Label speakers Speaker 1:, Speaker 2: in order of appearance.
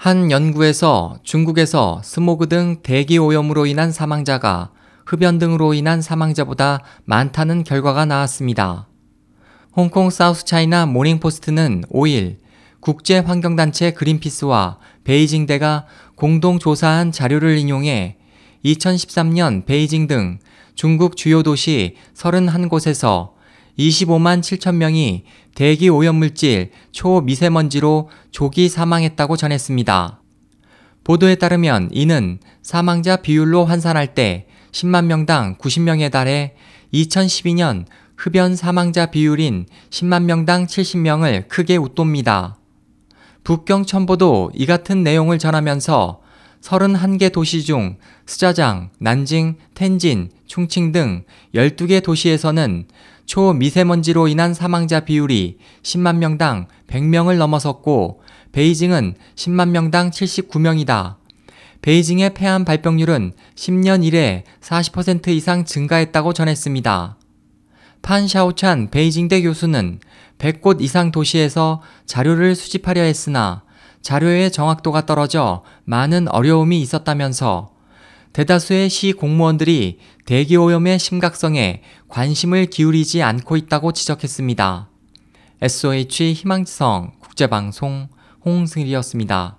Speaker 1: 한 연구에서 중국에서 스모그 등 대기 오염으로 인한 사망자가 흡연 등으로 인한 사망자보다 많다는 결과가 나왔습니다. 홍콩 South China Morning Post는 5일 국제환경단체 그린피스와 베이징대가 공동 조사한 자료를 인용해 2013년 베이징 등 중국 주요 도시 31곳에서 25만 7천 명이 대기 오염물질 초미세먼지로 조기 사망했다고 전했습니다. 보도에 따르면 이는 사망자 비율로 환산할 때 10만 명당 90명에 달해 2012년 흡연 사망자 비율인 10만 명당 70명을 크게 웃돕니다. 북경 첨보도 이 같은 내용을 전하면서 31개 도시 중 스자장, 난징, 텐진, 충칭 등 12개 도시에서는 초미세먼지로 인한 사망자 비율이 10만 명당 100명을 넘어섰고 베이징은 10만 명당 79명이다. 베이징의 폐암 발병률은 10년 이래 40% 이상 증가했다고 전했습니다. 판 샤오찬 베이징대 교수는 100곳 이상 도시에서 자료를 수집하려 했으나 자료의 정확도가 떨어져 많은 어려움이 있었다면서 대다수의 시 공무원들이 대기오염의 심각성에 관심을 기울이지 않고 있다고 지적했습니다. SOH 희망지성 국제방송 홍승일이었습니다.